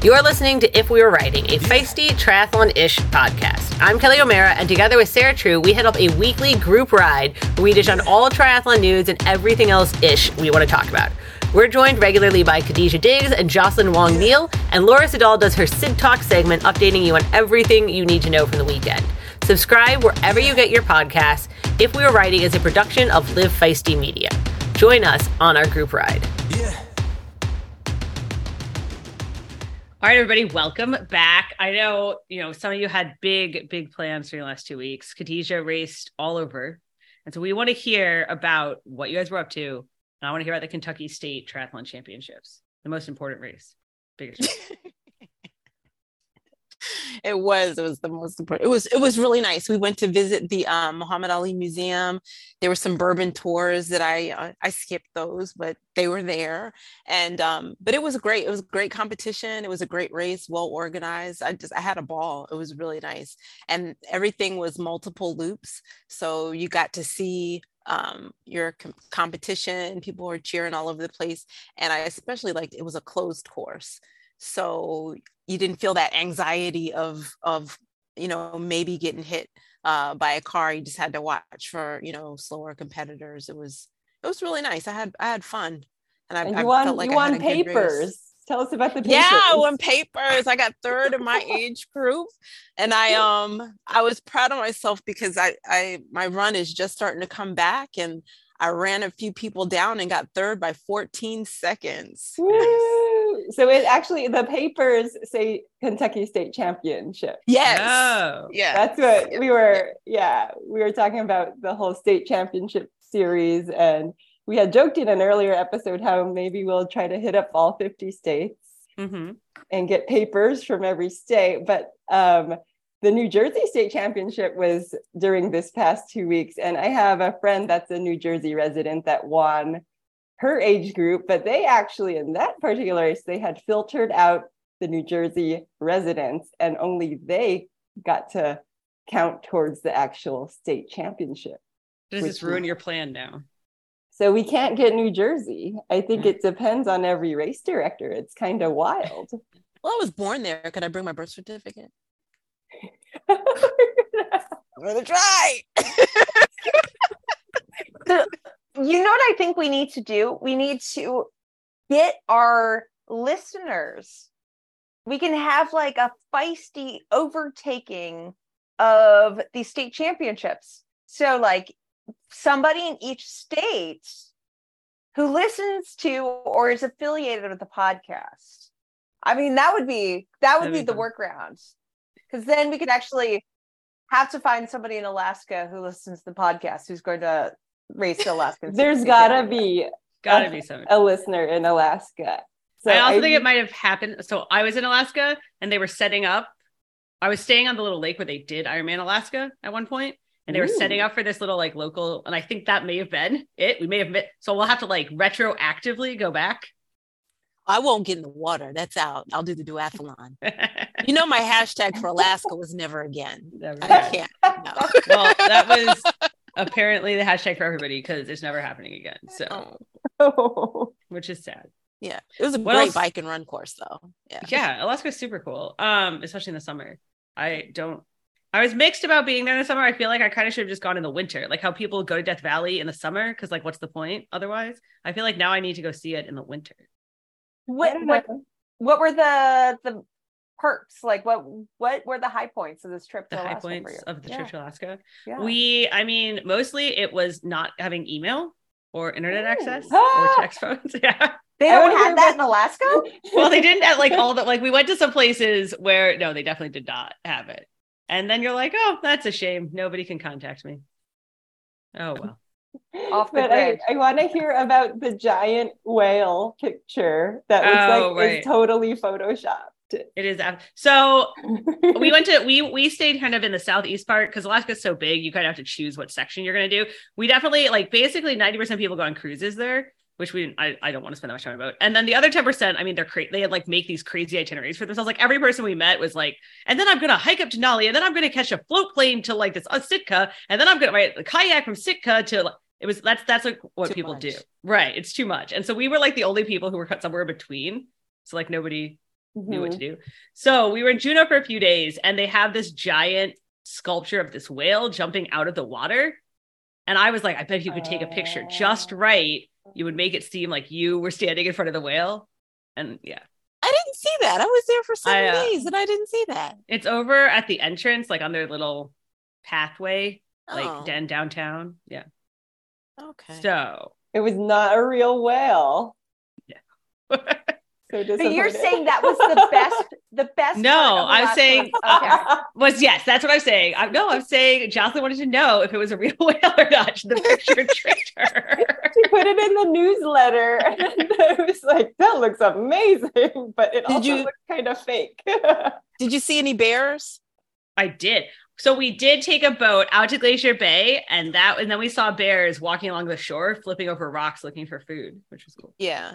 You're listening to If We Were Riding, a feisty triathlon ish podcast. I'm Kelly O'Mara, and together with Sarah True, we head up a weekly group ride where we dish on all triathlon news and everything else ish we want to talk about. We're joined regularly by Khadija Diggs and Jocelyn Wong Neal, and Laura Siddall does her Sid Talk segment, updating you on everything you need to know from the weekend. Subscribe wherever you get your podcasts. If We Were Riding is a production of Live Feisty Media. Join us on our group ride. Yeah. All right, everybody, welcome back. I know, you know, some of you had big, big plans for the last two weeks. Khadija raced all over. And so we want to hear about what you guys were up to. And I want to hear about the Kentucky State Triathlon Championships, the most important race, biggest. it was it was the most important it was it was really nice. We went to visit the um, muhammad ali museum. There were some bourbon tours that i uh, i skipped those but they were there. And um, but it was great. It was great competition. It was a great race well organized. I just i had a ball. It was really nice. And everything was multiple loops. So you got to see um, your com- competition. People were cheering all over the place. And i especially liked it was a closed course so you didn't feel that anxiety of of you know maybe getting hit uh, by a car. You just had to watch for you know slower competitors. It was it was really nice. I had i had fun. And i, and you I won, felt like you I won papers. Tell us about the papers. yeah i won papers. I got third in my age group. And i um i was proud of myself because i i my run is just starting to come back. And I ran a few people down and got third by 14 seconds. Woo! So it actually the papers say Kentucky State Championship. Yes. Oh. Yeah. That's what we were yeah, we were talking about the whole state championship series and we had joked in an earlier episode how maybe we'll try to hit up all 50 states mm-hmm. and get papers from every state. But um, the New Jersey State Championship was during this past two weeks, and I have a friend that's a New Jersey resident that won her age group, but they actually, in that particular race, they had filtered out the New Jersey residents, and only they got to count towards the actual state championship. Does this ruin your plan now? So we can't get New Jersey. I think mm. it depends on every race director. It's kind of wild. Well, I was born there. Could I bring my birth certificate? I'm gonna try. the, you know what I think we need to do? We need to get our listeners. We can have like a feisty overtaking of the state championships. So, like somebody in each state who listens to or is affiliated with the podcast. I mean, that would be that would That'd be, be the workaround because then we could actually have to find somebody in Alaska who listens to the podcast who's going to race the Alaska. There's gotta be gotta a, be some a listener in Alaska. So I also I, think it might have happened. So I was in Alaska and they were setting up. I was staying on the little lake where they did Ironman Alaska at one point, and they were Ooh. setting up for this little like local. And I think that may have been it. We may have met. So we'll have to like retroactively go back I won't get in the water. That's out. I'll do the duathlon. you know, my hashtag for Alaska was never again. Never I can't. No. Well, that was apparently the hashtag for everybody because it's never happening again. So, oh. which is sad. Yeah, it was a what great else? bike and run course, though. Yeah, yeah, Alaska's super cool. Um, especially in the summer. I don't. I was mixed about being there in the summer. I feel like I kind of should have just gone in the winter, like how people go to Death Valley in the summer because, like, what's the point otherwise? I feel like now I need to go see it in the winter. What what what were the the perks? Like what what were the high points of this trip to the Alaska high points of the yeah. trip to Alaska? Yeah. We I mean mostly it was not having email or internet Ooh. access ah! or text phones. Yeah. They don't have that in Alaska? well, they didn't at like all the like we went to some places where no, they definitely did not have it. And then you're like, oh, that's a shame. Nobody can contact me. Oh well off the but grid. I, I want to hear about the giant whale picture that looks oh, like right. is totally photoshopped. It is so we went to we we stayed kind of in the southeast part because Alaska's so big, you kind of have to choose what section you're gonna do. We definitely like basically 90% of people go on cruises there, which we I, I don't want to spend that much time about. And then the other 10%, I mean, they're crazy. They had like make these crazy itineraries for themselves. Like every person we met was like, and then I'm gonna hike up to Denali, and then I'm gonna catch a float plane to like this uh, Sitka, and then I'm gonna a kayak from Sitka to like it was that's that's like what too people much. do right it's too much and so we were like the only people who were cut somewhere between so like nobody mm-hmm. knew what to mm-hmm. do. So we were in Juneau for a few days, and they have this giant sculpture of this whale jumping out of the water. And I was like, I bet if you could take a picture just right, you would make it seem like you were standing in front of the whale. And yeah. I didn't see that. I was there for seven I, uh, days and I didn't see that. It's over at the entrance, like on their little pathway, like oh. den downtown. Yeah. Okay. So it was not a real whale. Yeah. So you're saying that was the best, the best. No, I'm saying uh, okay. was yes. That's what I'm saying. I, no, I'm saying Jocelyn wanted to know if it was a real whale or not. The picture tricked her. she put it in the newsletter, and it was like that looks amazing, but it Did also you... looks kind of fake. Did you see any bears? I did. So we did take a boat out to Glacier Bay, and that, and then we saw bears walking along the shore, flipping over rocks, looking for food, which was cool. Yeah,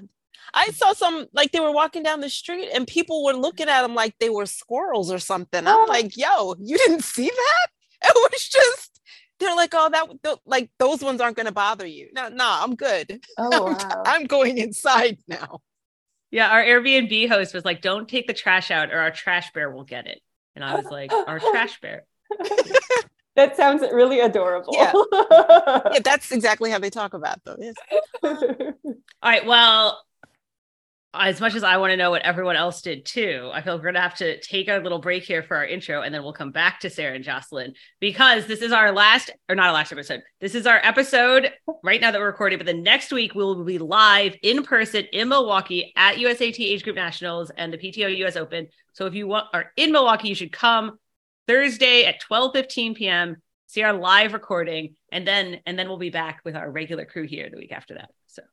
I saw some like they were walking down the street and people were looking at them like they were squirrels or something. I'm oh. like, yo, you didn't see that? It was just they're like, oh, that like those ones aren't going to bother you. No, no, I'm good. Oh, I'm. I'm going inside now. Yeah, our Airbnb host was like, don't take the trash out or our trash bear will get it. And I was like, our trash bear. that sounds really adorable. Yeah. yeah, that's exactly how they talk about them. Yes. All right. Well, as much as I want to know what everyone else did too, I feel we're going to have to take a little break here for our intro and then we'll come back to Sarah and Jocelyn because this is our last, or not our last episode. This is our episode right now that we're recording, but the next week we will be live in person in Milwaukee at USAT Age Group Nationals and the PTO US Open. So if you want, are in Milwaukee, you should come Thursday at 12 15 p.m. See our live recording, and then and then we'll be back with our regular crew here the week after that. So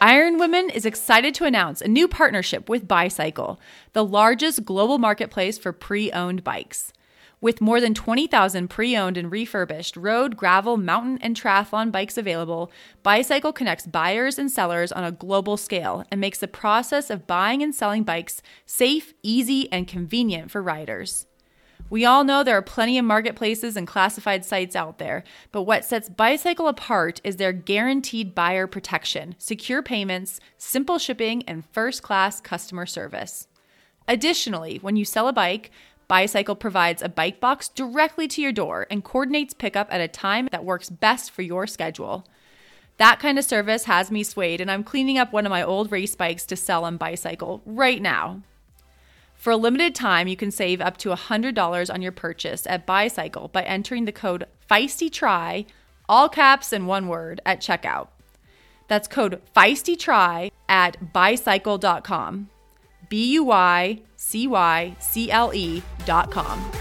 Iron Women is excited to announce a new partnership with Buycycle, the largest global marketplace for pre owned bikes. With more than 20,000 pre owned and refurbished road, gravel, mountain, and triathlon bikes available, Buycycle connects buyers and sellers on a global scale and makes the process of buying and selling bikes safe, easy, and convenient for riders. We all know there are plenty of marketplaces and classified sites out there, but what sets Buycycle apart is their guaranteed buyer protection, secure payments, simple shipping, and first class customer service. Additionally, when you sell a bike, Buycycle provides a bike box directly to your door and coordinates pickup at a time that works best for your schedule. That kind of service has me swayed, and I'm cleaning up one of my old race bikes to sell on Buycycle right now. For a limited time, you can save up to $100 on your purchase at Buycycle by entering the code FEISTYTRY, all caps and one word, at checkout. That's code FEISTYTRY at buycycle.com. dot com.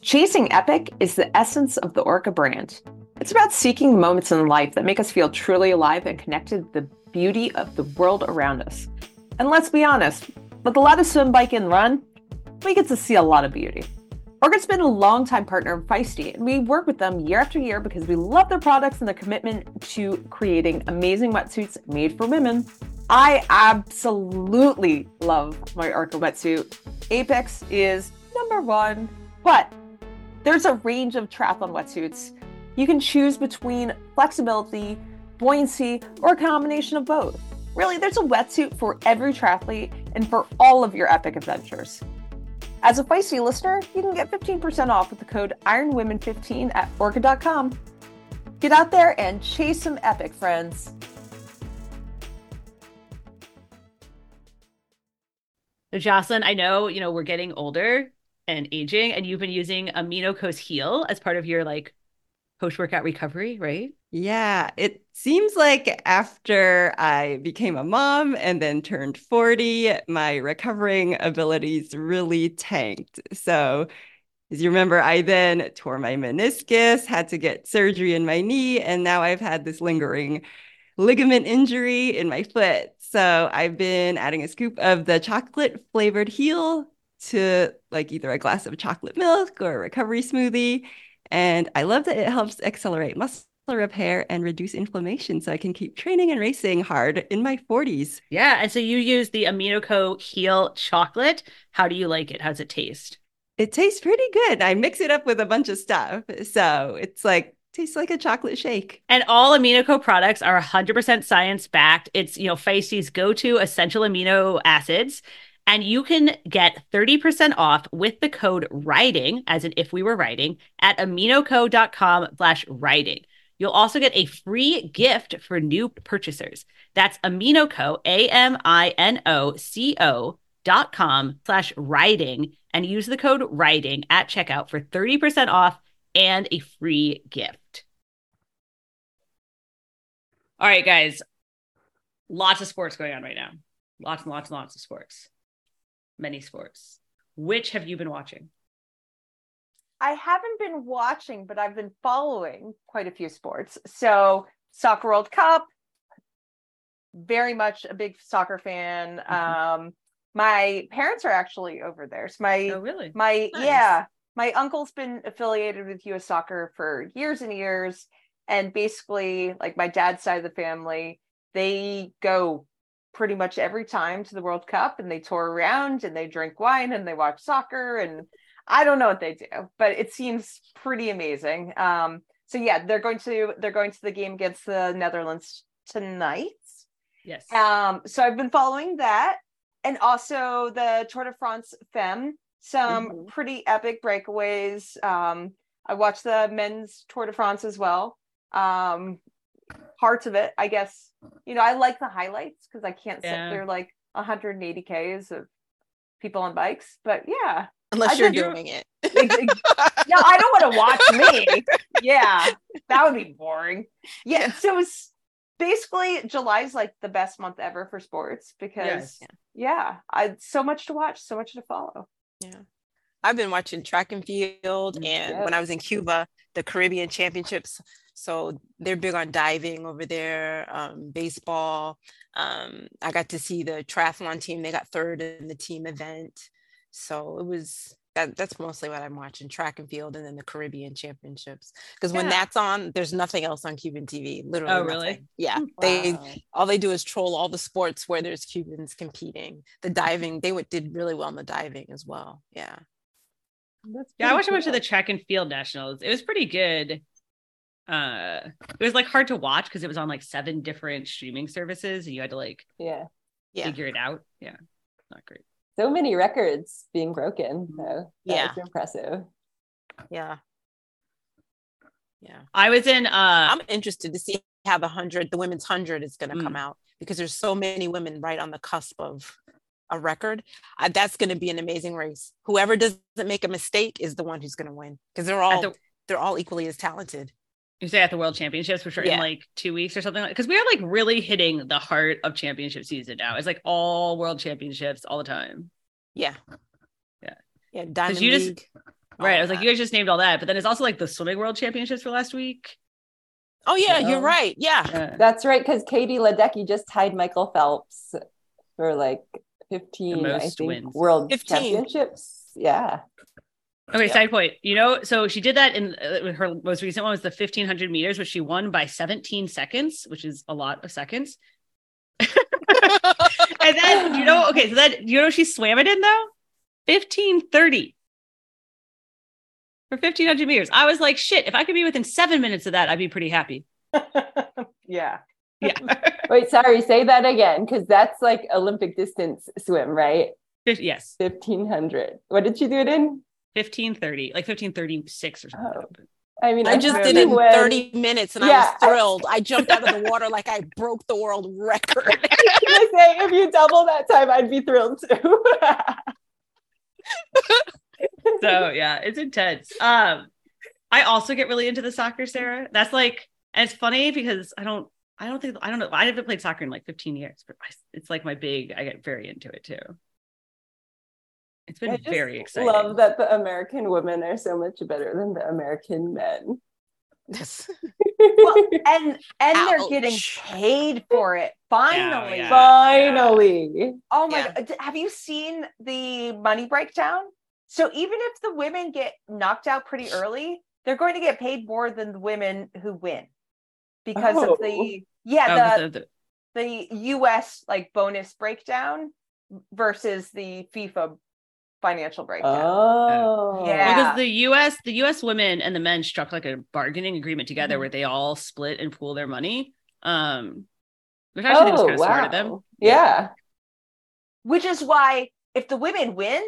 Chasing epic is the essence of the Orca brand. It's about seeking moments in life that make us feel truly alive and connected to the beauty of the world around us. And let's be honest, with a lot of swim, bike, and run, we get to see a lot of beauty. Orca's been a longtime partner of Feisty, and we work with them year after year because we love their products and their commitment to creating amazing wetsuits made for women. I absolutely love my Orca wetsuit. Apex is number one, but there's a range of triathlon wetsuits you can choose between flexibility, buoyancy, or a combination of both. Really, there's a wetsuit for every triathlete and for all of your epic adventures. As a Feisty listener, you can get 15% off with the code IronWomen15 at Orca.com. Get out there and chase some epic, friends. Jocelyn, I know, you know, we're getting older and aging, and you've been using AminoCo's Heal as part of your like post workout recovery, right? Yeah, it seems like after I became a mom and then turned 40, my recovering abilities really tanked. So, as you remember, I then tore my meniscus, had to get surgery in my knee, and now I've had this lingering ligament injury in my foot. So, I've been adding a scoop of the chocolate flavored heal to like either a glass of chocolate milk or a recovery smoothie. And I love that it helps accelerate muscle repair and reduce inflammation so I can keep training and racing hard in my 40s. Yeah. And so you use the AminoCo Heal chocolate. How do you like it? How's it taste? it tastes pretty good. I mix it up with a bunch of stuff. So it's like tastes like a chocolate shake. And all AminoCo products are 100% science backed. It's, you know, Feisty's go to essential amino acids. And you can get 30% off with the code riding, as in if we were riding, at aminoco.com slash riding. You'll also get a free gift for new purchasers. That's aminoco, A-M-I-N-O-C-O dot com slash riding and use the code riding at checkout for 30% off and a free gift. All right, guys. Lots of sports going on right now. Lots and lots and lots of sports. Many sports. Which have you been watching? I haven't been watching, but I've been following quite a few sports. So, Soccer World Cup, very much a big soccer fan. Mm-hmm. Um, my parents are actually over there. So my oh really my nice. yeah my uncle's been affiliated with U.S. Soccer for years and years, and basically like my dad's side of the family, they go pretty much every time to the World Cup and they tour around and they drink wine and they watch soccer and I don't know what they do, but it seems pretty amazing. Um, so yeah, they're going to they're going to the game against the Netherlands tonight. Yes. Um, so I've been following that and also the Tour de France Femme, some mm-hmm. pretty epic breakaways. Um, I watched the men's Tour de France as well. Um, parts of it, I guess. You know, I like the highlights because I can't yeah. sit there like 180 k's of people on bikes. But yeah, unless I you're doing it. no, I don't want to watch me. Yeah, that would be boring. Yeah, so it's basically July's like the best month ever for sports because yes. yeah, I so much to watch, so much to follow. Yeah. I've been watching track and field mm, and when I was in Cuba, the Caribbean Championships. So they're big on diving over there, um, baseball. Um, I got to see the triathlon team. They got third in the team event. So it was that that's mostly what I'm watching track and field and then the Caribbean championships because yeah. when that's on there's nothing else on Cuban TV literally oh nothing. really yeah wow. they all they do is troll all the sports where there's Cubans competing the diving they would, did really well in the diving as well yeah yeah I watched cool. a bunch of the track and field nationals it was pretty good uh it was like hard to watch because it was on like seven different streaming services and you had to like yeah figure it out yeah not great so many records being broken. So yeah, impressive. Yeah. Yeah. I was in uh I'm interested to see how the hundred, the women's hundred is gonna mm. come out because there's so many women right on the cusp of a record. Uh, that's gonna be an amazing race. Whoever doesn't make a mistake is the one who's gonna win because they're all the, they're all equally as talented you say at the world championships which are yeah. in like two weeks or something like because we are like really hitting the heart of championship season now. It's like all world championships all the time. Yeah. Yeah. Yeah diamond you League, just right i was like you guys just named all that but then it's also like the swimming world championships for last week. Oh yeah you're right. Yeah, yeah. that's right because katie ledecky just tied michael phelps for like 15 i think wins. world 15. championships. Yeah Okay, side point. You know, so she did that in uh, her most recent one was the 1500 meters, which she won by 17 seconds, which is a lot of seconds. and then, you know, okay, so then, you know, she swam it in though? 1530 for 1500 meters. I was like, shit, if I could be within seven minutes of that, I'd be pretty happy. yeah. Yeah. Wait, sorry, say that again, because that's like Olympic distance swim, right? Yes. 1500. What did she do it in? 1530, like 1536 or something. Oh. I mean, I just did it in 30 minutes and yeah, I was thrilled. I, I jumped out of the water like I broke the world record. I say, if you double that time, I'd be thrilled too. so yeah, it's intense. Um, I also get really into the soccer, Sarah. That's like, and it's funny because I don't, I don't think, I don't know, I haven't played soccer in like 15 years, but it's like my big, I get very into it too. It's been very exciting. Love that the American women are so much better than the American men. Yes. well, and and Ouch. they're getting paid for it. Finally. Yeah, yeah, Finally. Yeah. Oh my god. Have you seen the money breakdown? So even if the women get knocked out pretty early, they're going to get paid more than the women who win because oh. of the oh. yeah, oh, the, the, the US like bonus breakdown versus the FIFA financial breakdown. Oh, Yeah. Because the U.S. the U.S. women and the men struck like a bargaining agreement together Mhm. where they all split and pool their money. Um, which I actually think was Oh, kind of smart of them. wow. Yeah. Which is why if the women win,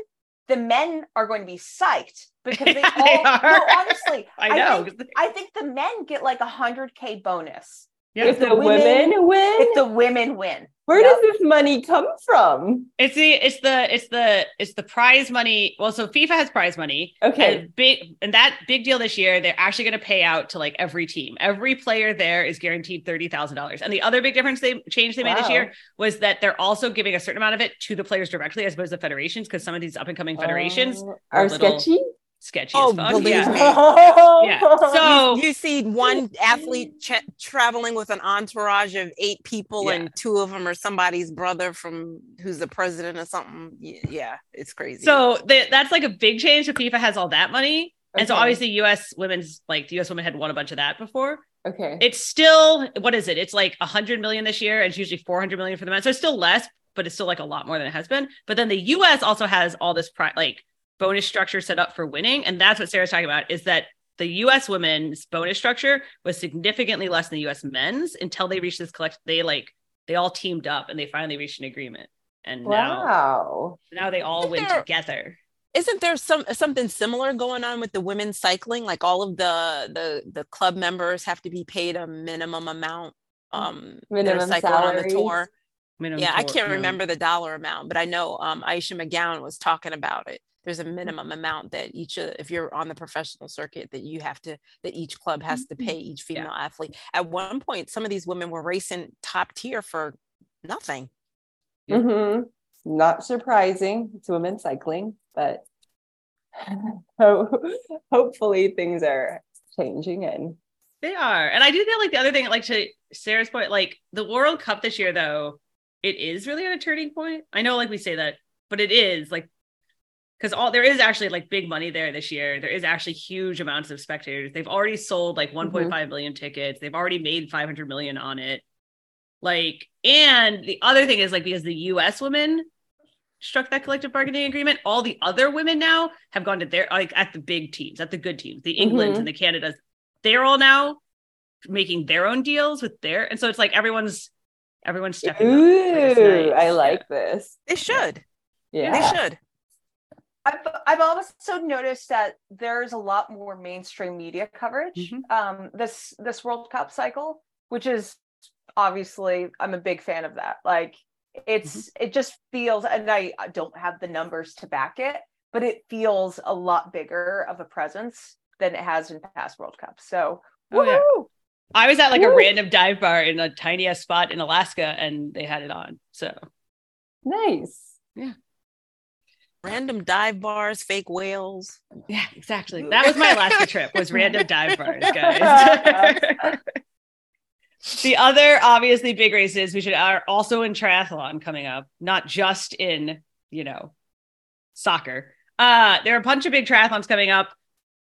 the men are going to be psyched because they They all are. no, honestly. I know. think, I think the men get like a hundred K bonus Yeah. If the, the women, women- win, if the women win. Where Yep. does this money come from? It's the it's the it's the it's the prize money. Well, so FIFA has prize money. Okay. And big and that big deal this year, they're actually going to pay out to like every team. Every player there is guaranteed thirty thousand dollars. And the other big difference they change they made this year was that they're also giving a certain amount of it to the players directly as opposed to federations because some of these up and coming federations Oh, are are little- sketchy. Sketchy Oh, as fuck. believe yeah. me. Yeah. So you see one athlete ch- traveling with an entourage of eight people, Yeah. and two of them are somebody's brother from who's the president or something. Yeah, it's crazy. so the, that's like a big change. So FIFA has all that money. And so obviously US women's like the US women had won a bunch of that before. okay. It's still what is it? It's like 100 million this year and it's usually 400 million for the men. So it's still less, but it's still like a lot more than it has been. But then the US also has all this pri- like bonus structure set up for winning and that's what Sarah's talking about is that the US women's bonus structure was significantly less than the US men's until they reached this collect they like they all teamed up and they finally reached an agreement. And now wow. now they all win There- together. isn't there some something similar going on with the women's cycling? Like all of the the the club members have to be paid a minimum amount. Um, that are Minimum cycling on the tour. Minimum yeah, I can't no. remember the dollar amount, but I know um, Ayesha McGowan was talking about it. There's a Mm-hmm. minimum amount that each, of, if you're on the professional circuit, that you have to, that each club has to pay each Mm-hmm. Yeah. female athlete. At one point, some of these women were racing top tier for nothing. Yeah. hmm Not surprising. It's women's cycling, but ho- hopefully things are changing and They are. And I do feel like the other thing, like to Sarah's point, like the World Cup this year, though, it is really at a turning point. I know, like we say that, but it is like because all there is actually like big money there this year. There is actually huge amounts of spectators. They've already sold like 1.5 million tickets. They've already made 500 million on it. Like, and the other thing is like because the US women struck that collective bargaining agreement, all the other women now have gone to their like at the big teams, at the good teams, the Englands Mhm. and the Canadas. They're all now making their own deals with their, and so it's like everyone's everyone's stepping up. which is ooh, nice. I like this. They should. Yeah. They should. I've I've also noticed that there's a lot more mainstream media coverage Mhm. um this this World Cup cycle, which is obviously I'm a big fan of that. Like it's it just feels and I, don't have the numbers to back it, but it feels a lot bigger of a presence than it has in past World Cups. So Oh, yeah. I was at like a random dive bar in a tiny ass spot in Alaska, and they had it on. So Nice. Random dive bars, fake whales. yeah, exactly. That was my Alaska trip. Was random dive bars, guys. the other obviously big races we should are also in triathlon coming up, not just in you know soccer. Uh, there are a bunch of big triathlons coming up.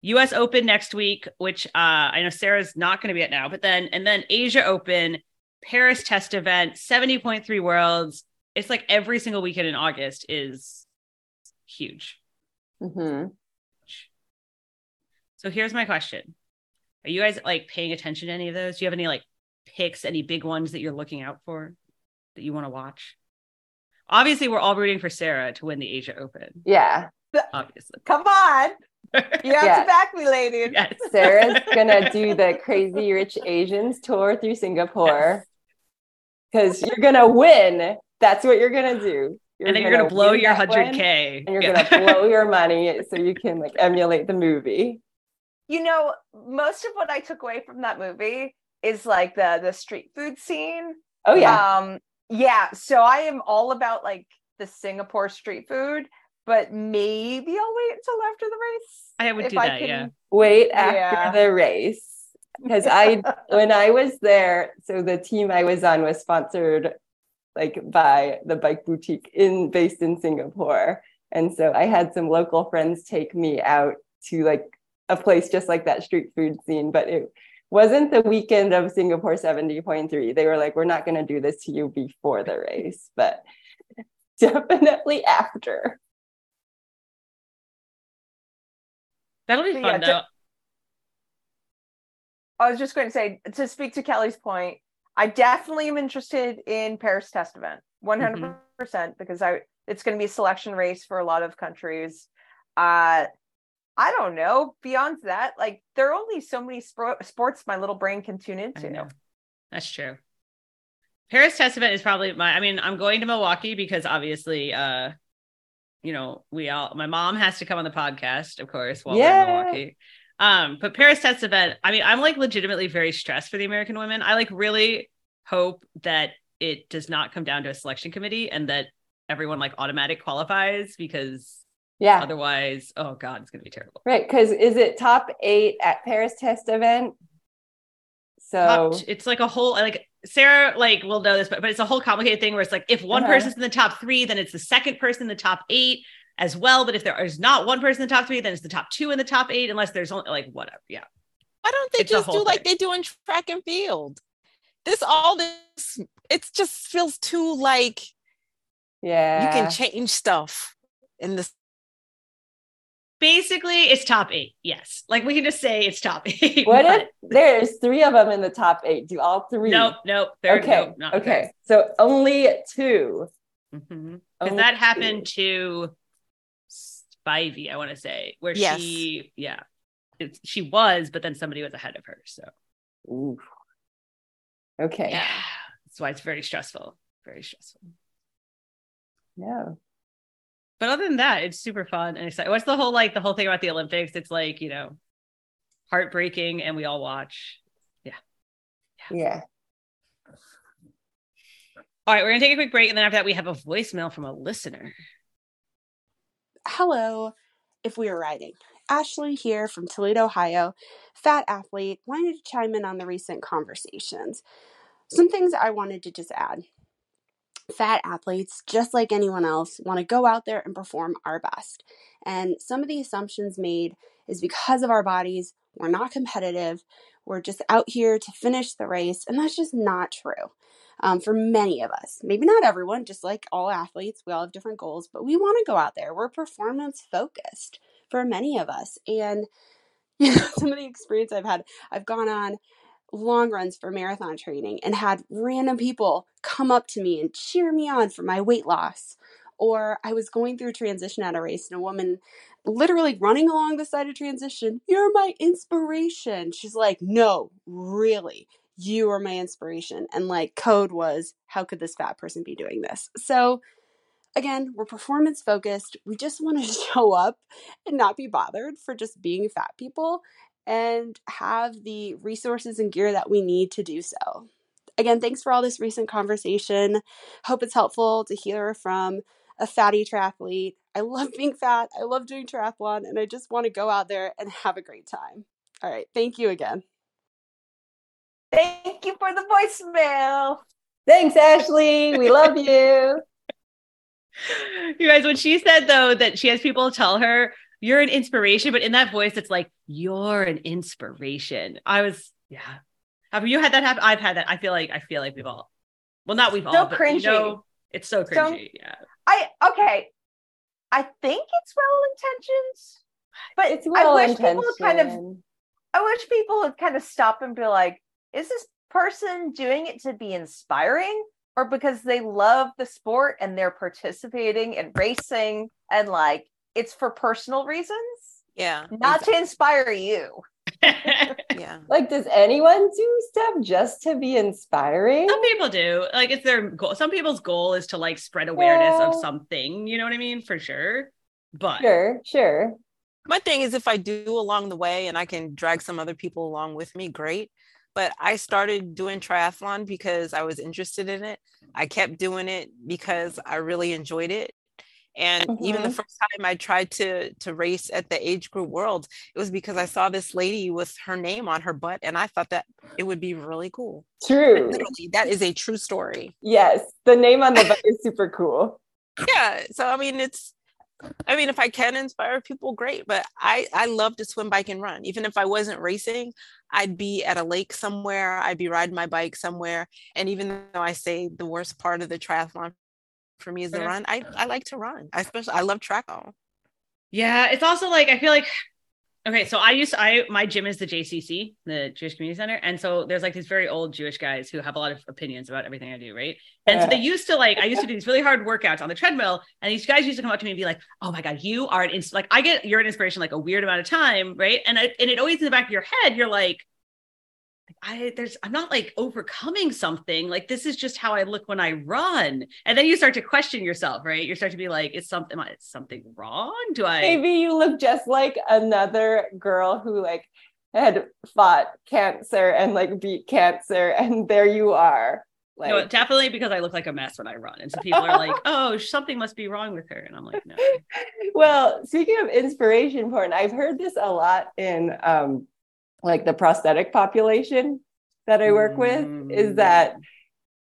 U.S. Open next week, which uh, I know Sarah's not going to be at now, but then and then Asia Open, Paris Test Event, seventy point three Worlds. It's like every single weekend in August is huge. hmm So here's my question: Are you guys like paying attention to any of those? Do you have any like picks, any big ones that you're looking out for that you want to watch? Obviously, we're all rooting for Sarah to win the Asia Open. Yeah. Obviously, Come on. You have Yeah. to back me, lady. yes. Sarah's gonna do the Crazy Rich Asians tour through Singapore because you're gonna win. That's what you're gonna do. And then you're gonna blow your 100k and you're gonna blow your money so you can like emulate the movie. You know, most of what I took away from that movie is like the the street food scene. Oh yeah. Um, yeah. So I am all about like the Singapore street food, but maybe I'll wait until after the race. I would if do I that. Yeah. Wait after yeah. the race. Because I when I was there, so the team I was on was sponsored like by the bike boutique in based in Singapore. And so I had some local friends take me out to like a place just like that street food scene, but it wasn't the weekend of Singapore 70.3. They were like, we're not going to do this to you before the race, but definitely after. That'll be fun yeah, though. I was just going to say to speak to Kelly's point, I definitely am interested in Paris Test event, one hundred percent, because I it's going to be a selection race for a lot of countries. Uh, I don't know. Beyond that, like there are only so many spro- sports my little brain can tune into. That's true. Paris Test event is probably my I mean, I'm going to Milwaukee because obviously uh you know, we all my mom has to come on the podcast, of course, while we're Yeah. in Milwaukee. Um, but Paris Test event, I mean, I'm like legitimately very stressed for the American women. I like really hope that it does not come down to a selection committee and that everyone like automatic qualifies because Yeah. otherwise, oh god, it's gonna be terrible. Right. Because is it top eight at Paris test event? So t- it's like a whole like Sarah like will know this, but, but it's a whole complicated thing where it's like if one Uh-huh. person's in the top three, then it's the second person in the top eight as well. But if there is not one person in the top three, then it's the top two in the top eight, unless there's only like whatever. Yeah. Why don't they It's just whole do like they do in track and field? This all this it just feels too like yeah. you can change stuff in this. Basically, it's top eight. Yes. Like we can just say it's top eight. what but if there's three of them in the top eight? Do all three? Nope, nope. There, Okay. nope, not okay. So only two. Mm-hmm. Because Only that two. happened to Spivey, I want to say, where Yes. she, yeah, it's, she was, but then somebody was ahead of her. So Ooh. Okay. yeah, that's why it's very stressful. Very stressful. No. But other than that, it's super fun and exciting. What's the whole like the whole thing about the Olympics? It's like you know, heartbreaking, and we all watch. Yeah. Yeah. All right, we're gonna take a quick break, and then after that, we have a voicemail from a listener. Hello, if we were riding. Ashley here from Toledo, Ohio, fat athlete, wanted to chime in on the recent conversations. Some things I wanted to just add. Fat athletes, just like anyone else, want to go out there and perform our best. And some of the assumptions made is because of our bodies, we're not competitive, we're just out here to finish the race, and that's just not true. Um, for many of us, maybe not everyone, just like all athletes, we all have different goals, but we want to go out there. We're performance focused for many of us. And you know, some of the experience I've had, I've gone on long runs for marathon training and had random people come up to me and cheer me on for my weight loss. Or I was going through transition at a race and a woman literally running along the side of transition, You're my inspiration. She's like, No, really, you are my inspiration. And like, code was, How could this fat person be doing this? So, again, we're performance focused. We just want to show up and not be bothered for just being fat people and have the resources and gear that we need to do so. Again, thanks for all this recent conversation. Hope it's helpful to hear from a fatty triathlete. I love being fat. I love doing triathlon, and I just want to go out there and have a great time. All right. Thank you again. Thank you for the voicemail. Thanks, Ashley. We love you. You guys, when she said though that she has people tell her you're an inspiration, but in that voice, it's like you're an inspiration. I was, yeah. Have you had that happen? I've had that. I feel like I feel like we've all, well, not we've So all, but you cringy. know, it's so So- yeah. I okay. I think it's well intentions, but It's I well wish people would kind of. I wish people would kind of stop and be like, is this person doing it to be inspiring or because they love the sport and they're participating and racing and like it's for personal reasons, Yeah. not to inspire you? Yeah. Like, does anyone do stuff just to be inspiring? Some people do. Like it's their goal. Some people's goal is to like spread awareness of something. You know what I mean? For sure. But Sure, sure. My thing is if I do along the way and I can drag some other people along with me, great. But I started doing triathlon because I was interested in it. I kept doing it because I really enjoyed it. And even the Mhm. first time I tried to to race at the age group world, it was because I saw this lady with her name on her butt and I thought that it would be really cool. True. That is a true story. Yes, the name on the butt is super cool. yeah so i mean it's i mean if i can inspire people great but i i love to swim bike and run even if i wasn't racing i'd be at a lake somewhere i'd be riding my bike somewhere and even though i say the worst part of the triathlon for me is the run i i like to run I especially i love track all yeah, it's also like I feel like Okay, so I used to, I my gym is the JCC, the Jewish Community Center, and so there's like these very old Jewish guys who have a lot of opinions about everything I do, right? And so they used to like I used to do these really hard workouts on the treadmill, and these guys used to come up to me and be like, "Oh my god, you are an ins-, like I get you're an inspiration like a weird amount of time, right?" And I, and it always in the back of your head, you're like, I there's I'm not like overcoming something. Like this is just how I look when I run. And then you start to question yourself, right? You start to be like, is something is something wrong? Do I maybe you look just like another girl who like had fought cancer and like beat cancer, and there you are. Like no, definitely because I look like a mess when I run. And so people are like, oh, something must be wrong with her. And I'm like, no. well, speaking of inspiration porn, I've heard this a lot in um like the prosthetic population that I work with is mm, that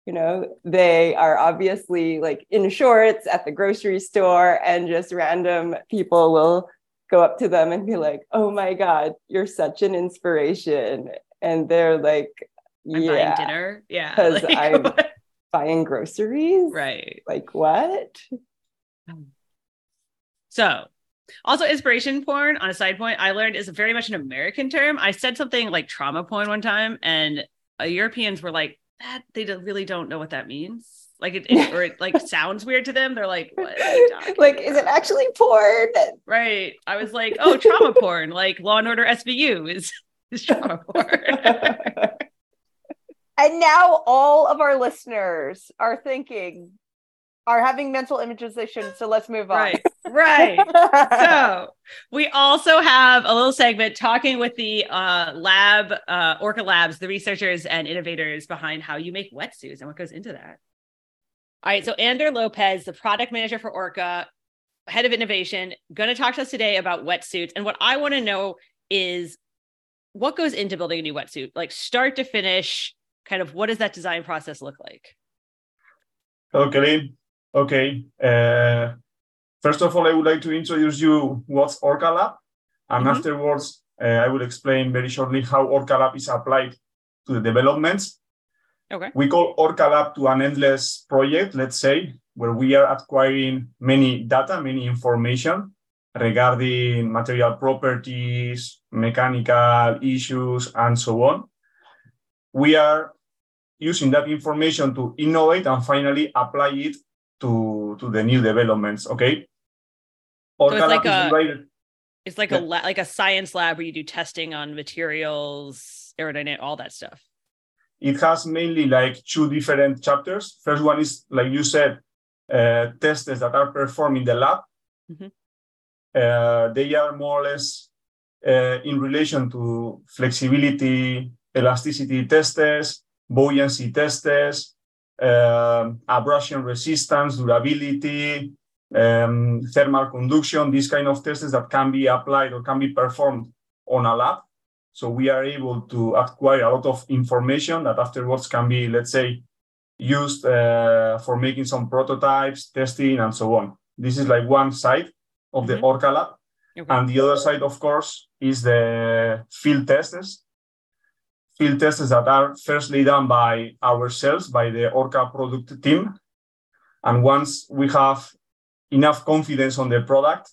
you know they are obviously like in shorts at the grocery store and just random people will go up to them and be mm. like oh my god you're such an inspiration. And they're like I'm yeah buying dinner? Yeah because like, i'm buying groceries? Right. Like what? Hmm. So also, inspiration porn on a side point, I learned is very much an American term. I said something like trauma porn one time, and uh, Europeans were like, "That they really don't know what that means." Like it, it or it like sounds weird to them. They're like, "What?" like, about? is it actually porn? Right. I was like, "Oh, trauma porn, like Law and Order SVU is is trauma porn." and now all of our listeners are thinking, are having mental images they shouldn't. So let's move on. Right. Right. so we also have a little segment talking with the uh, lab, uh, Orca Labs, the researchers and innovators behind how you make wetsuits and what goes into that. All right. So Ander Lopez, the product manager for Orca, head of innovation, going to talk to us today about wetsuits. And what I want to know is what goes into building a new wetsuit, like start to finish, kind of what does that design process look like? Hello, Okay. Okay. Uh, first of all, I would like to introduce you what's Orca Lab, and mm-hmm. afterwards, uh, I will explain very shortly how Orca Lab is applied to the developments. Okay. We call Orca Lab to an endless project, let's say, where we are acquiring many data, many information regarding material properties, mechanical issues, and so on. We are using that information to innovate and finally apply it to to the new developments. Okay. so it's like a it's like yeah. a la- like a science lab where you do testing on materials, aerodynamic, all that stuff. It has mainly like two different chapters. First one is like you said, uh, tests that are performed in the lab. Mm-hmm. Uh, they are more or less uh, in relation to flexibility, elasticity tests, buoyancy tests, uh, abrasion resistance, durability, um, thermal conduction, these kind of tests that can be applied or can be performed on a lab. So we are able to acquire a lot of information that afterwards can be, let's say, used uh, for making some prototypes, testing, and so on. This is like one side of the mm-hmm. Orca lab. Okay. And the other side, of course, is the field tests field tests that are firstly done by ourselves, by the Orca product team. And once we have enough confidence on the product,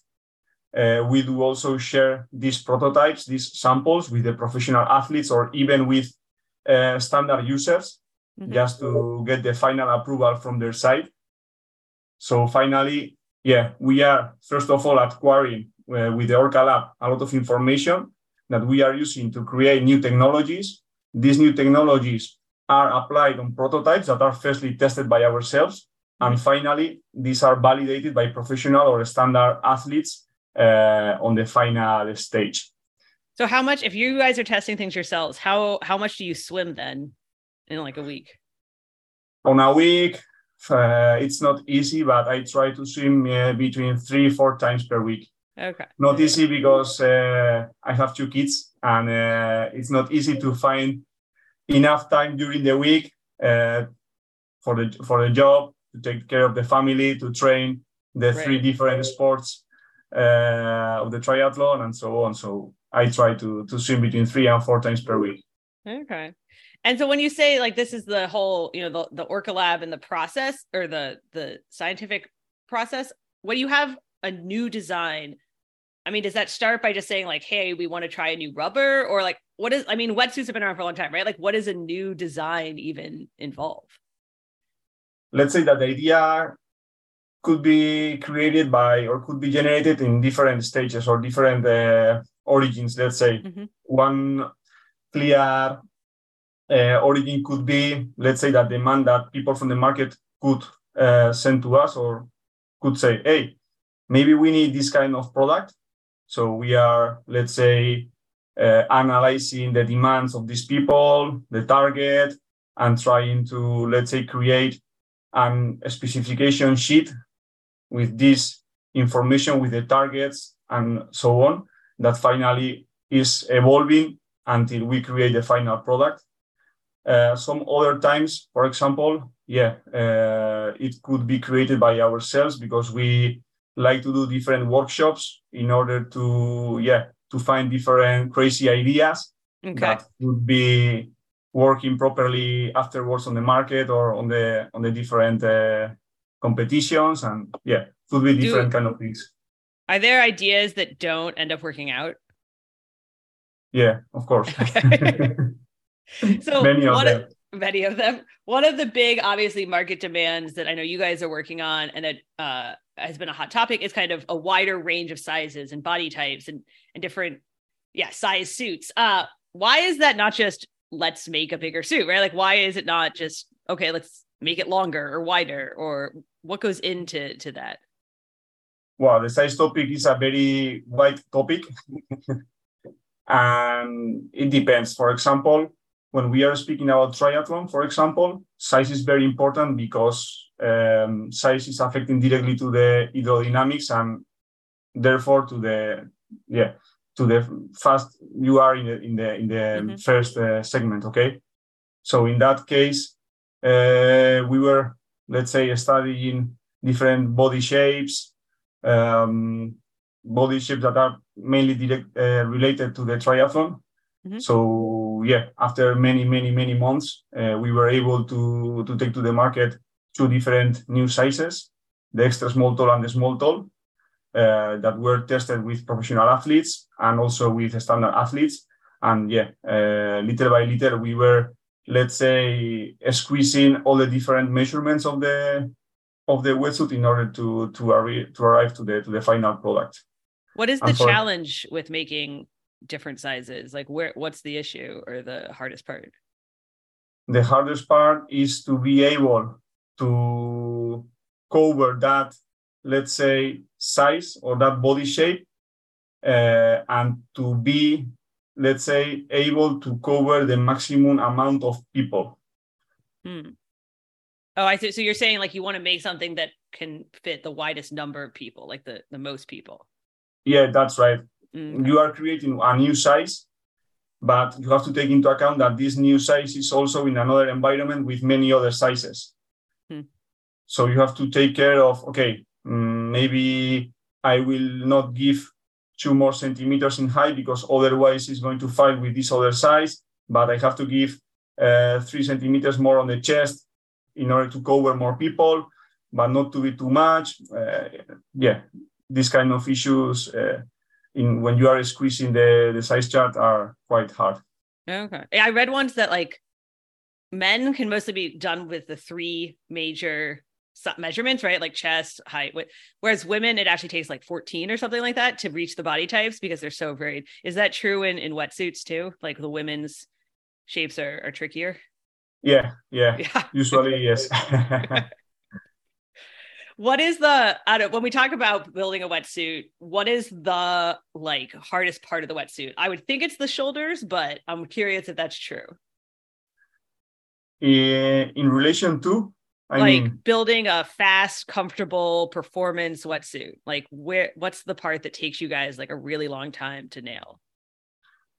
uh, we do also share these prototypes, these samples with the professional athletes or even with uh, standard users mm-hmm. just to get the final approval from their side. So finally, yeah, we are first of all acquiring uh, with the Orca Lab a lot of information that we are using to create new technologies these new technologies are applied on prototypes that are firstly tested by ourselves. And finally, these are validated by professional or standard athletes uh, on the final stage. So, how much, if you guys are testing things yourselves, how how much do you swim then in like a week? On a week, uh, it's not easy, but I try to swim uh, between three four times per week. Okay. Not easy because uh, I have two kids and uh, it's not easy to find enough time during the week uh, for the for the job to take care of the family to train the right. three different sports uh, of the triathlon and so on. So I try to to swim between three and four times per week. Okay. And so when you say like this is the whole, you know, the, the Orca lab and the process or the the scientific process, when you have a new design, I mean, does that start by just saying like, "Hey, we want to try a new rubber," or like, what is? I mean, wetsuits have been around for a long time, right? Like, what does a new design even involve? Let's say that the idea could be created by or could be generated in different stages or different uh, origins. Let's say mm-hmm. one clear uh, origin could be, let's say, that demand that people from the market could uh, send to us or could say, "Hey, maybe we need this kind of product." So we are, let's say, uh, analyzing the demands of these people, the target, and trying to, let's say, create an, a specification sheet with this information, with the targets, and so on, that finally is evolving until we create the final product. Uh, some other times, for example, yeah, uh, it could be created by ourselves because we like to do different workshops in order to yeah to find different crazy ideas okay. that would be working properly afterwards on the market or on the on the different uh, competitions and yeah could be different do, kind of things. Are there ideas that don't end up working out? Yeah of course. So many of them. many of them. One of the big obviously market demands that i know you guys are working on and that uh, has been a hot topic. Is kind of a wider range of sizes and body types and and different yeah size suits. Uh why is that not just let's make a bigger suit right? Like why is it not just okay let's make it longer or wider or what goes into to that? Well the size topic is a very wide topic. And it depends. For example when we are speaking about triathlon for example size is very important because um, size is affecting directly to the hydrodynamics and therefore to the yeah to the fast you are in the in the in the mm-hmm. first uh, segment okay so in that case uh, we were let's say studying different body shapes um, body shapes that are mainly direct, uh, related to the triathlon mm-hmm. so yeah after many many many months uh, we were able to to take to the market two different new sizes, the extra small tall and the small tall, uh, that were tested with professional athletes and also with standard athletes. And yeah, uh, little by little, we were, let's say, squeezing all the different measurements of the of the wetsuit in order to to, to arrive to the to the final product. What is the for- challenge with making different sizes? Like, where what's the issue or the hardest part? The hardest part is to be able to cover that, let's say, size or that body shape, uh, and to be, let's say, able to cover the maximum amount of people. Hmm. Oh, I see. So you're saying like you want to make something that can fit the widest number of people, like the the most people. Yeah, that's right. Mm-hmm. You are creating a new size, but you have to take into account that this new size is also in another environment with many other sizes. So you have to take care of, okay, mm, maybe I will not give two more centimeters in height because otherwise it's going to fight with this other size, but I have to give uh, three centimeters more on the chest in order to cover more people, but not to be too much. Uh, yeah, these kind of issues uh, in when you are squeezing the, the size chart are quite hard. Okay. I read once that like men can mostly be done with the three major measurements, right? Like chest, height. Whereas women, it actually takes like 14 or something like that to reach the body types because they're so varied. Is that true in, in wetsuits too? Like the women's shapes are, are trickier? Yeah, yeah. yeah. Usually, yes. what is the when we talk about building a wetsuit what is the like hardest part of the wetsuit i would think it's the shoulders but i'm curious if that's true in, in relation to I like mean, building a fast, comfortable performance wetsuit. Like where what's the part that takes you guys like a really long time to nail?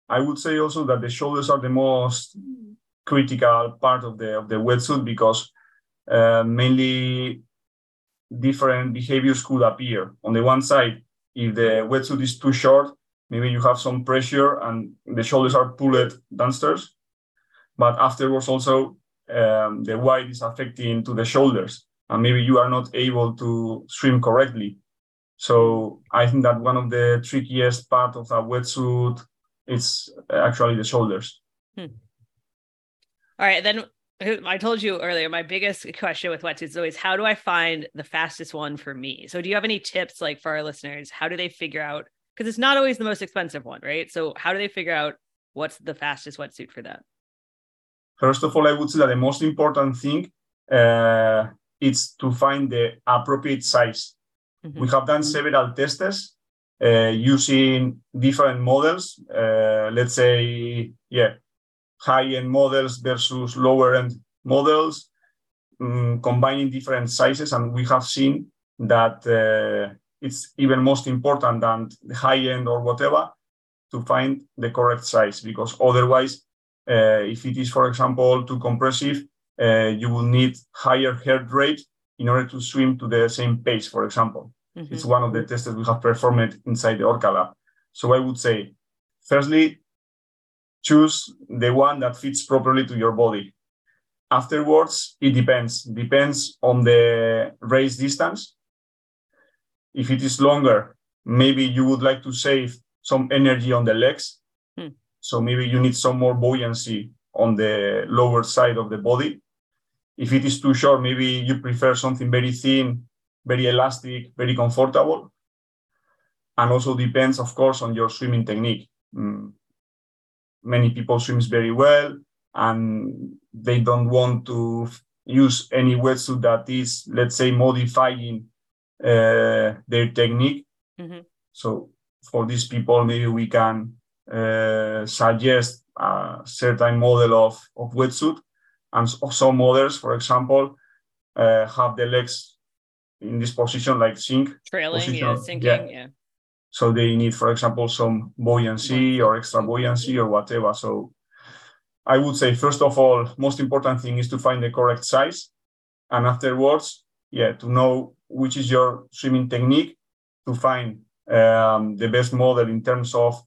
I would say also that the shoulders are the most critical part of the of the wetsuit because uh, mainly different behaviors could appear. On the one side, if the wetsuit is too short, maybe you have some pressure and the shoulders are pulled downstairs. But afterwards, also um, the weight is affecting to the shoulders and maybe you are not able to swim correctly So I think that one of the trickiest part of a wetsuit is actually the shoulders. Hmm. All right, then I told you earlier, my biggest question with wetsuits is always how do I find the fastest one for me? So do you have any tips like for our listeners? How do they figure out because it's not always the most expensive one, right? So how do they figure out what's the fastest wetsuit for them? First of all, I would say that the most important thing uh, is to find the appropriate size. Mm-hmm. We have done several tests uh, using different models. Uh, let's say, yeah, high-end models versus lower-end models, um, combining different sizes, and we have seen that uh, it's even most important than the high-end or whatever to find the correct size because otherwise, uh, if it is, for example, too compressive, uh, you will need higher heart rate in order to swim to the same pace, for example. Mm-hmm. It's one of the tests that we have performed inside the Orca lab. So I would say, firstly, choose the one that fits properly to your body. Afterwards, it depends. Depends on the race distance. If it is longer, maybe you would like to save some energy on the legs. Hmm. So maybe you need some more buoyancy on the lower side of the body. If it is too short, maybe you prefer something very thin, very elastic, very comfortable. And also depends, of course, on your swimming technique. Mm. Many people swims very well, and they don't want to use any wetsuit that is, let's say, modifying uh, their technique. Mm-hmm. So for these people, maybe we can uh, suggest a certain model of, of wetsuit. And some others, for example, uh, have the legs in this position, like sink. Trailing, position. yeah, sinking, yeah. yeah. So they need, for example, some buoyancy or extra buoyancy or whatever. So I would say, first of all, most important thing is to find the correct size. And afterwards, yeah, to know which is your swimming technique, to find um, the best model in terms of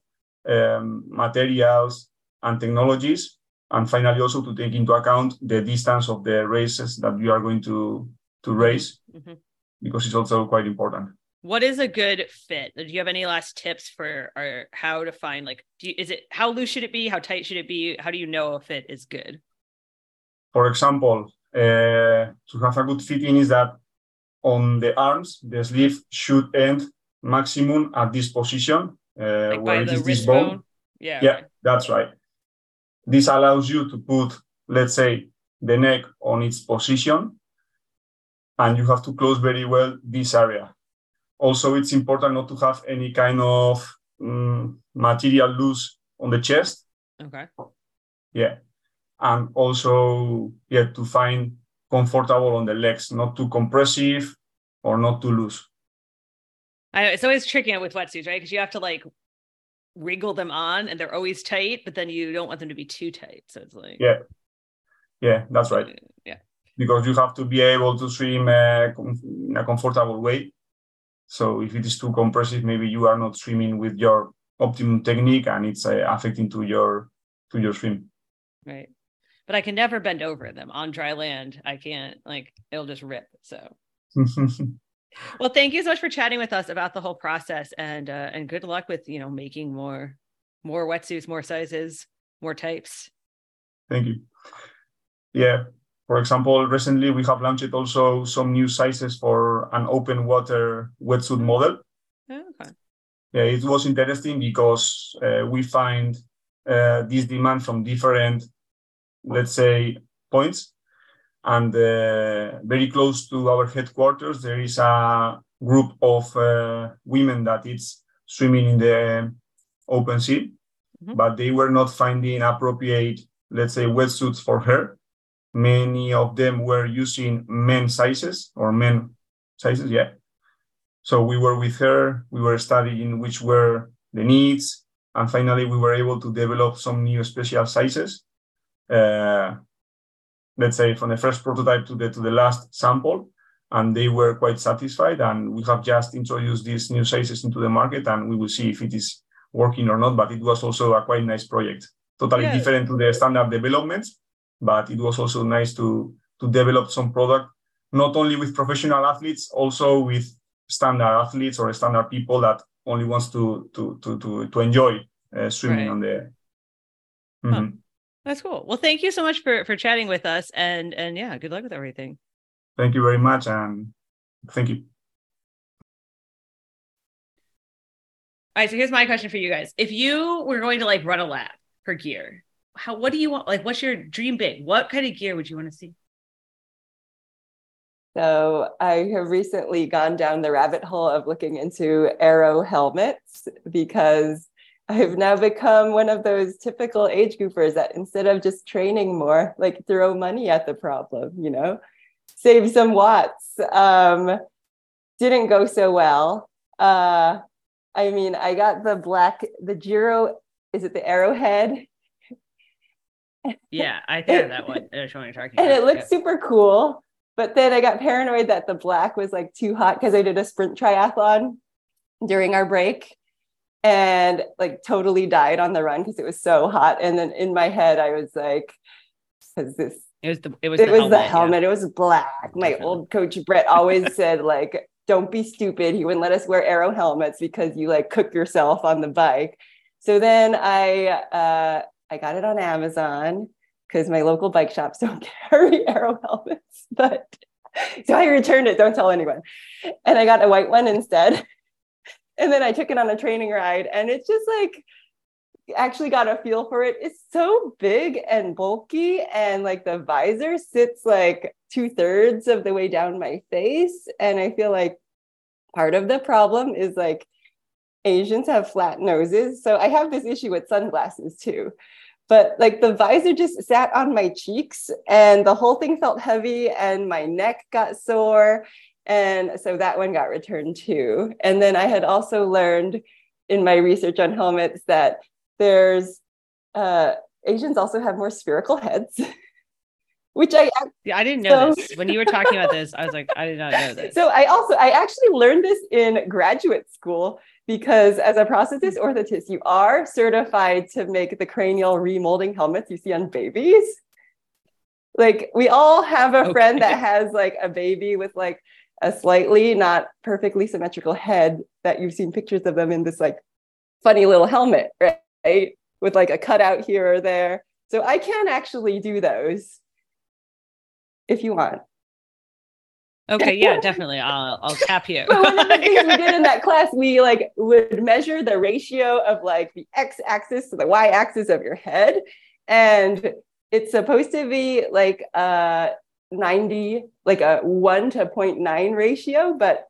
um, materials and technologies. And finally, also to take into account the distance of the races that you are going to, to race, mm-hmm. because it's also quite important. What is a good fit? Do you have any last tips for or how to find like do you, is it how loose should it be? How tight should it be? How do you know if it is good? For example, uh, to have a good fitting is that on the arms, the sleeve should end maximum at this position uh, like where it is this bone. bone. Yeah, yeah, that's right. This allows you to put, let's say, the neck on its position, and you have to close very well this area. Also, it's important not to have any kind of um, material loose on the chest. Okay. Yeah, and also yeah to find comfortable on the legs, not too compressive or not too loose. I know it's always tricky with wetsuits, right? Because you have to like wriggle them on and they're always tight, but then you don't want them to be too tight. So it's like Yeah. Yeah, that's right. Yeah. Because you have to be able to swim uh, in a comfortable way. So if it is too compressive, maybe you are not swimming with your optimum technique and it's uh, affecting to your to your swim. Right. But I can never bend over them on dry land. I can't like it'll just rip. So well, thank you so much for chatting with us about the whole process, and uh, and good luck with you know making more more wetsuits, more sizes, more types. Thank you. Yeah. For example, recently we have launched also some new sizes for an open water wetsuit model. Oh, okay. Yeah, it was interesting because uh, we find uh, this demand from different, let's say, points and uh, very close to our headquarters there is a group of uh, women that is swimming in the open sea mm-hmm. but they were not finding appropriate let's say wetsuits for her many of them were using men sizes or men sizes yeah. So we were with her we were studying which were the needs and finally we were able to develop some new special sizes. Uh, let's say from the first prototype to the to the last sample and they were quite satisfied and we have just introduced these new sizes into the market and we will see if it is working or not but it was also a quite nice project. Totally yeah. different to the standard developments but it was also nice to to develop some product not only with professional athletes also with standard athletes or standard people that only wants to to to to, to enjoy uh, swimming Right. on the. Huh. Mhm. That's cool. Well, thank you so much for for chatting with us, and and yeah, good luck with everything. Thank you very much, and thank you. All right, so here's my question for you guys: If you were going to like run a lap for gear, how what do you want? Like, what's your dream big? What kind of gear would you want to see? So I have recently gone down the rabbit hole of looking into aero helmets because I've now become one of those typical age groupers that instead of just training more, like throw money at the problem, you know, save some watts. Um, didn't go so well. Uh, I mean, I got the black, the Giro, is it the Aerohead? Yeah, I think that one. I know what you're talking and about. it looked super cool. But then I got paranoid that the black was like too hot because I did a sprint triathlon during our break and like totally died on the run because it was so hot. And then in my head, I was like, because this It was the it was it the was helmet, the yeah. It was black. My Definitely. old coach Brett always said like, "Don't be stupid." He wouldn't let us wear aero helmets because you like cook yourself on the bike. So then I uh, I got it on Amazon because my local bike shops don't carry aero helmets. But so I returned it. Don't tell anyone. And I got a white one instead. And then I took it on a training ride, and it's just like actually got a feel for it. It's so big and bulky, and like the visor sits like two thirds of the way down my face. And I feel like part of the problem is like Asians have flat noses. So I have this issue with sunglasses too. But like the visor just sat on my cheeks, and the whole thing felt heavy, and my neck got sore. And so that one got returned too. And then I had also learned in my research on helmets that there's uh, Asians also have more spherical heads, which I Yeah, I didn't know So- this. When you were talking about this, I was like, I did not know this. so I also I actually learned this in graduate school because as a prosthetist mm-hmm. orthotist, you are certified to make the cranial remolding helmets you see on babies. Like we all have a friend that has like a baby with like a slightly not perfectly symmetrical head that you've seen pictures of them in this like funny little helmet, right? With like a cutout here or there. So I can actually do those if you want. Okay, yeah, definitely. I'll I'll tap you. But one of the things we did in that class, we like would measure the ratio of like the x-axis to the y-axis of your head, and it's supposed to be like a 90, like a one to 0.9 ratio, but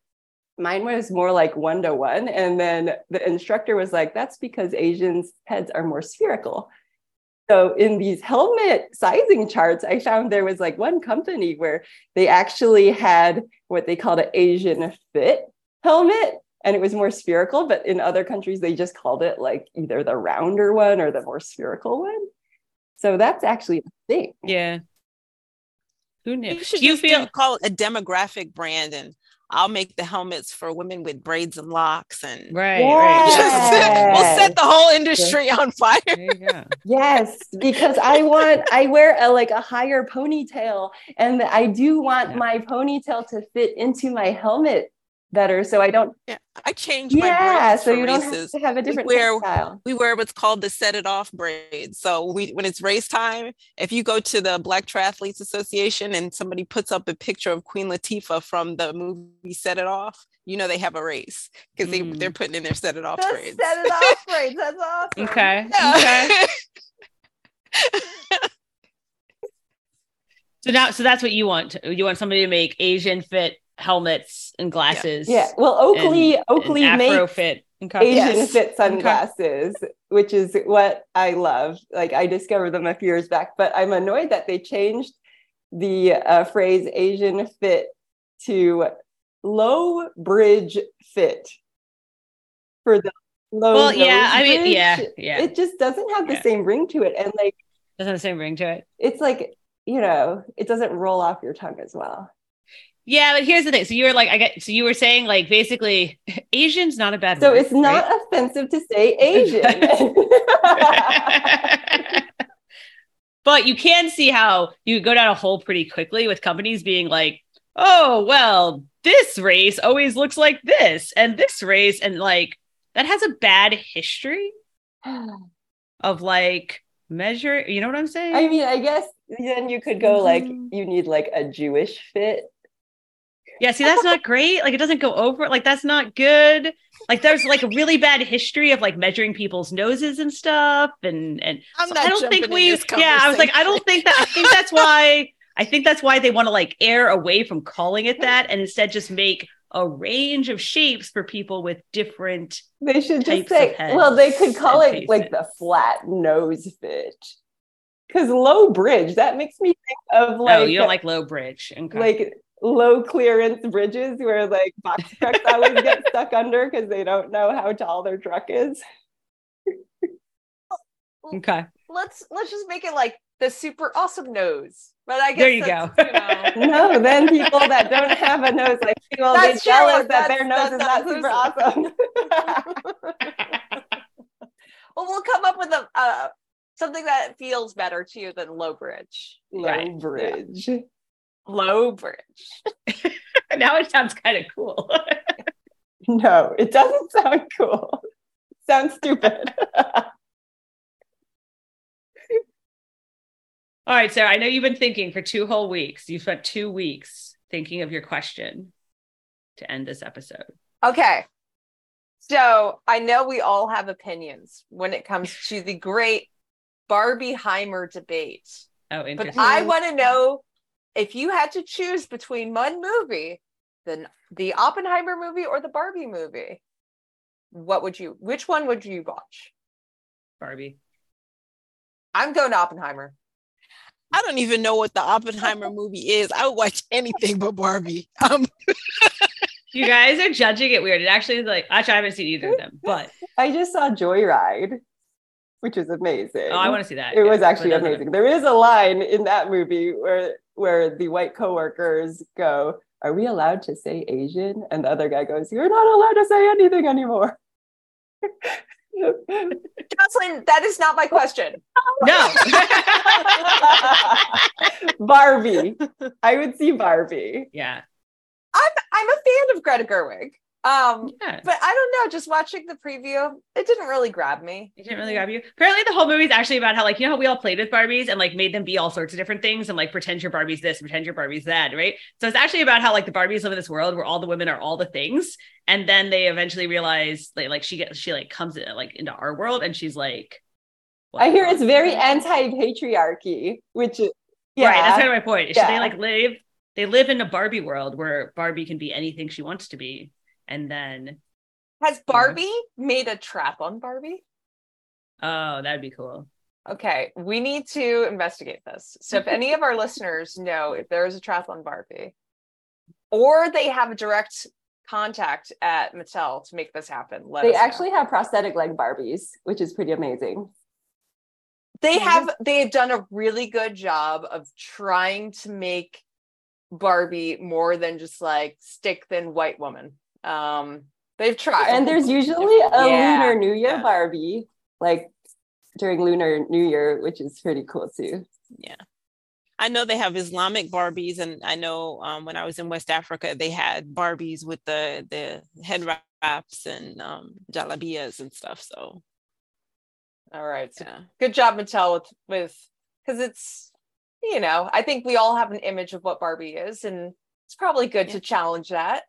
mine was more like one to one. And then the instructor was like, "That's because Asians' heads are more spherical." So in these helmet sizing charts, I found there was like one company where they actually had what they called an Asian fit helmet, and it was more spherical. But in other countries, they just called it like either the rounder one or the more spherical one. So that's actually a thing. Yeah. Who knew? You should you just feel do, call it a demographic brand, and I'll make the helmets for women with braids and locks, and right, right. Yes. we'll set the whole industry on fire. There you go. Yes, because I want I wear a like a higher ponytail and I do want Yeah. my ponytail to fit into my helmet better so I don't Yeah, I changed my Yeah, braids so you don't have races. to have a different wear- style. we wear what's called the set it off braid. So we when it's race time, if you go to the Black Triathletes Association and somebody puts up a picture of Queen Latifah from the movie Set It Off, you know they have a race because they Mm. they're putting in their set it off The braids. set it off braids. That's awesome. Okay. Yeah. Okay. So now, so that's what you want. You want somebody to make Asian fit helmets and glasses. Yeah. Well, Oakley and- Oakley and makes Afro fit. Okay. Asian Yes. fit sunglasses, which is what I love. Like I discovered them a few years back, but I'm annoyed that they changed the uh, phrase Asian fit to low bridge fit for the low. Well, yeah, nose I mean, bridge. yeah, yeah. It just doesn't have the Yeah. same ring to it, and like Doesn't have the same ring to it. it's like you know, it doesn't roll off your tongue as well. Yeah, but here's the thing. So you were like, I get. So you were saying like basically, Asian's not a bad. So word, it's not right? offensive to say Asian. but you can see how you go down a hole pretty quickly with companies being like, oh well, this race always looks like this, and this race, and like that has a bad history of like measure. You know what I'm saying? I mean, I guess then you could go like Mm-hmm. you need like a Jewish fit. Yeah, see, that's not great. Like, it doesn't go over. Like, that's not good. Like, there's like a really bad history of like measuring people's noses and stuff. And and I'm so not I don't think we. Yeah, I was like, I don't think that. I think that's why. I think that's why they want to like err away from calling it that and instead just make a range of shapes for people with different. They should just Types say, well, they could call it like the flat nose fit. Because low bridge, that makes me think of like oh, you don't like low bridge. Okay. like low clearance bridges where like box trucks always get stuck under because they don't know how tall their truck is. okay. Let's let's just make it like the super awesome nose. But I guess There you go. You know, No, then people that don't have a nose like me will That's be jealous that that's- their nose that's is not not super awesome. well, we'll come up with a uh, something that feels better to you than low bridge. Low Right. bridge. Low bridge. now it sounds kind of cool. No, it doesn't sound cool. It sounds stupid. All right, Sarah, I know you've been thinking for two whole weeks. You spent two weeks thinking of your question to end this episode. Okay. So I know we all have opinions when it comes to the great Barbie Heimer debate. Oh, interesting. But. I want to know if you had to choose between one movie, the the Oppenheimer movie or the Barbie movie, what would you which one would you watch? Barbie. I'm going to Oppenheimer. I don't even know what the Oppenheimer movie is. I would watch anything but Barbie. Um, You guys are judging it weird. It actually is like actually I haven't seen either of them, but I just saw Joyride, which is amazing. oh, I want to see that. It Yeah, was but actually that's not- amazing. There is a line in that movie where where the white coworkers go, "Are we allowed to say Asian?" And the other guy goes, "You're not allowed to say anything anymore." Jocelyn, that is not my question. No. Barbie. I would see Barbie. yeah. I'm I'm a fan of Greta Gerwig. Um, Yeah. but I don't know, just watching the preview, it didn't really grab me. It didn't really grab you. Apparently, the whole movie is actually about how, like, you know, how we all played with Barbies and like made them be all sorts of different things and like pretend your Barbie's this, pretend your Barbie's that, right? So it's actually about how like the Barbies live in this world where all the women are all the things, and then they eventually realize, like, like she gets, she like comes in, like into our world, and she's like, what I hear it's very anti-patriarchy, which is yeah, right. That's kind of my point. Yeah. They like live, they live in a Barbie world where Barbie can be anything she wants to be, and then Has Barbie made a trap on Barbie? oh, that'd be cool. Okay, we need to investigate this. So if any of our listeners know if there is a trap on Barbie, or they have a direct contact at Mattel to make this happen, let they us know. actually have prosthetic leg Barbies, which is pretty amazing. they have they have done a really good job of trying to make Barbie more than just like stick thin white woman. Um, they've tried, And there's usually a Yeah, Lunar New Year yeah. Barbie, like during Lunar New Year, which is pretty cool too. yeah. I know they have Islamic Barbies, and I know um, when I was in West Africa, they had Barbies with the the head wraps and um, jalabias and stuff. So All right. So yeah, good job, Mattel, with with because it's you know I think we all have an image of what Barbie is, and it's probably good Yeah. to challenge that.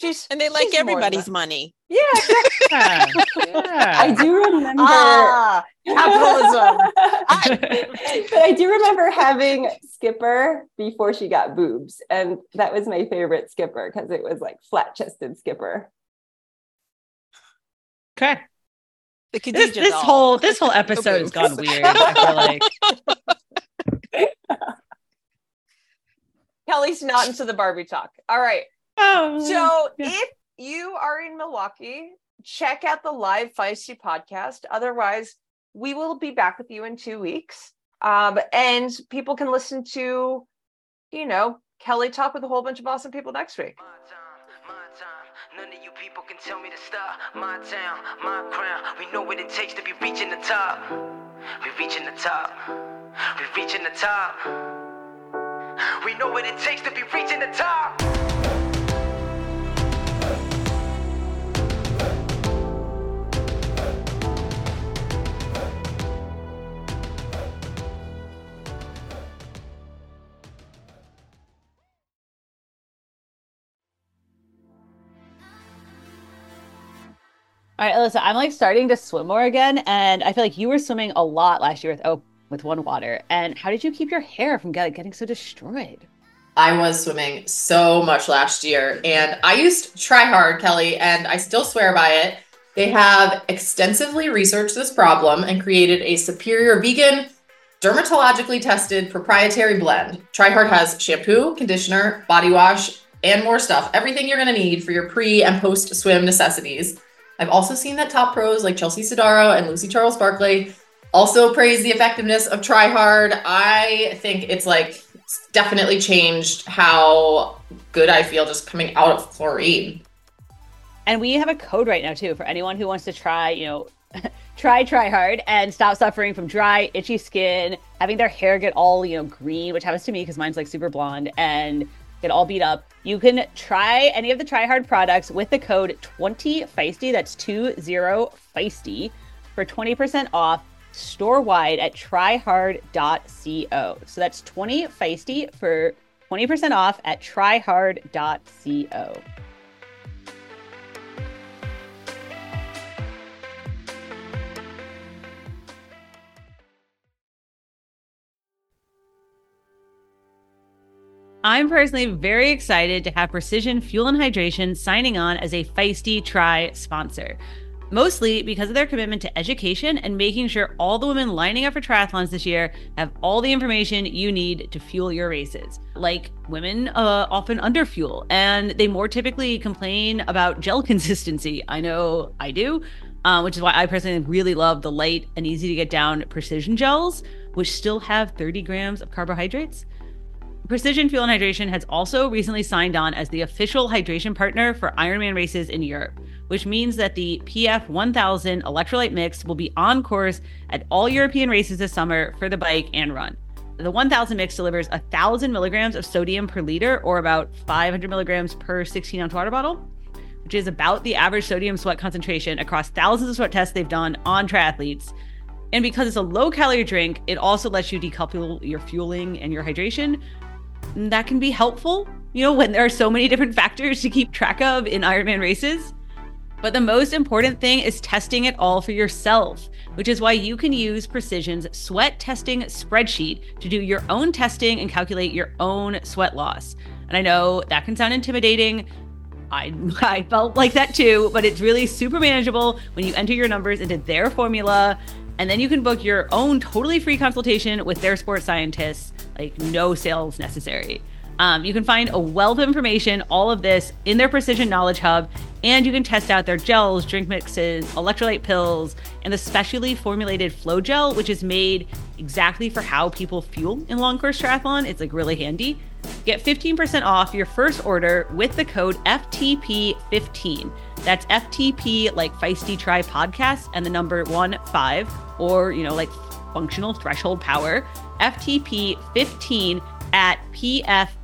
She's and they like she's more than everybody's money. Yeah, exactly. Yeah. Yeah. I do remember. ah, capitalism. but I do remember having Skipper before she got boobs, and that was my favorite Skipper because it was like flat chested Skipper. okay. The This, this whole this whole episode has gone weird. I feel like Kelly's not into the Barbie talk. All right. Oh So yeah. if you are in Milwaukee, check out the live Feisty podcast. Otherwise, we will be back with you in two weeks. Um, and people can listen to, you know, Kelly talk with a whole bunch of awesome people next week. My time, my time. None of you people can tell me to stop. My town, my crown. We know what it takes to be reaching the top. We reaching the top. We reaching the top. We know what it takes to be reaching the top. All right, Alyssa, I'm like starting to swim more again, and I feel like you were swimming a lot last year with oh with one water. And how did you keep your hair from get, getting so destroyed? I was swimming so much last year, and I used TriHard, Kelly, and I still swear by it. They have extensively researched this problem and created a superior vegan, dermatologically tested proprietary blend. TriHard has shampoo, conditioner, body wash, and more stuff. Everything you're going to need for your pre and post swim necessities. I've also seen that top pros like Chelsea Sodaro and Lucy Charles-Barclay also praise the effectiveness of TriHard. I think it's like it's definitely changed how good I feel just coming out of chlorine. And we have a code right now too for anyone who wants to try, you know, try try hard and stop suffering from dry, itchy skin, having their hair get all, you know, green, which happens to me because mine's like super blonde and get all beat up. You can try any of the TriHard products with the code 20 feisty. That's 20 feisty for 20% off store wide at trihard.co. So that's 20 feisty for 20% off at trihard.co. I'm personally very excited to have Precision Fuel and Hydration signing on as a Feisty Tri sponsor. Mostly because of their commitment to education and making sure all the women lining up for triathlons this year have all the information you need to fuel your races. Like women uh, often underfuel and they more typically complain about gel consistency. I know I do, uh, which is why I personally really love the light and easy to get down precision gels, which still have 30 grams of carbohydrates. Precision Fuel and Hydration has also recently signed on as the official hydration partner for Ironman races in Europe, which means that the PF 1000 electrolyte mix will be on course at all European races this summer for the bike and run. The 1000 mix delivers 1,000 milligrams of sodium per liter, or about 500 milligrams per 16 ounce water bottle, which is about the average sodium sweat concentration across thousands of sweat tests they've done on triathletes. And because it's a low calorie drink, it also lets you decouple your fueling and your hydration, that can be helpful, you know, when there are so many different factors to keep track of in Ironman races. But the most important thing is testing it all for yourself, which is why you can use Precision's sweat testing spreadsheet to do your own testing and calculate your own sweat loss. And I know that can sound intimidating. I, I felt like that too, but it's really super manageable when you enter your numbers into their formula. And then you can book your own totally free consultation with their sports scientists like no sales necessary. Um, you can find a wealth of information, all of this in their Precision Knowledge Hub, and you can test out their gels, drink mixes, electrolyte pills, and the specially formulated Flow Gel, which is made exactly for how people fuel in long course triathlon. It's like really handy. Get 15% off your first order with the code FTP15. That's FTP like Feisty Tri Podcast and the number one five, or you know, like functional threshold power. FTP15 at pfandh.com.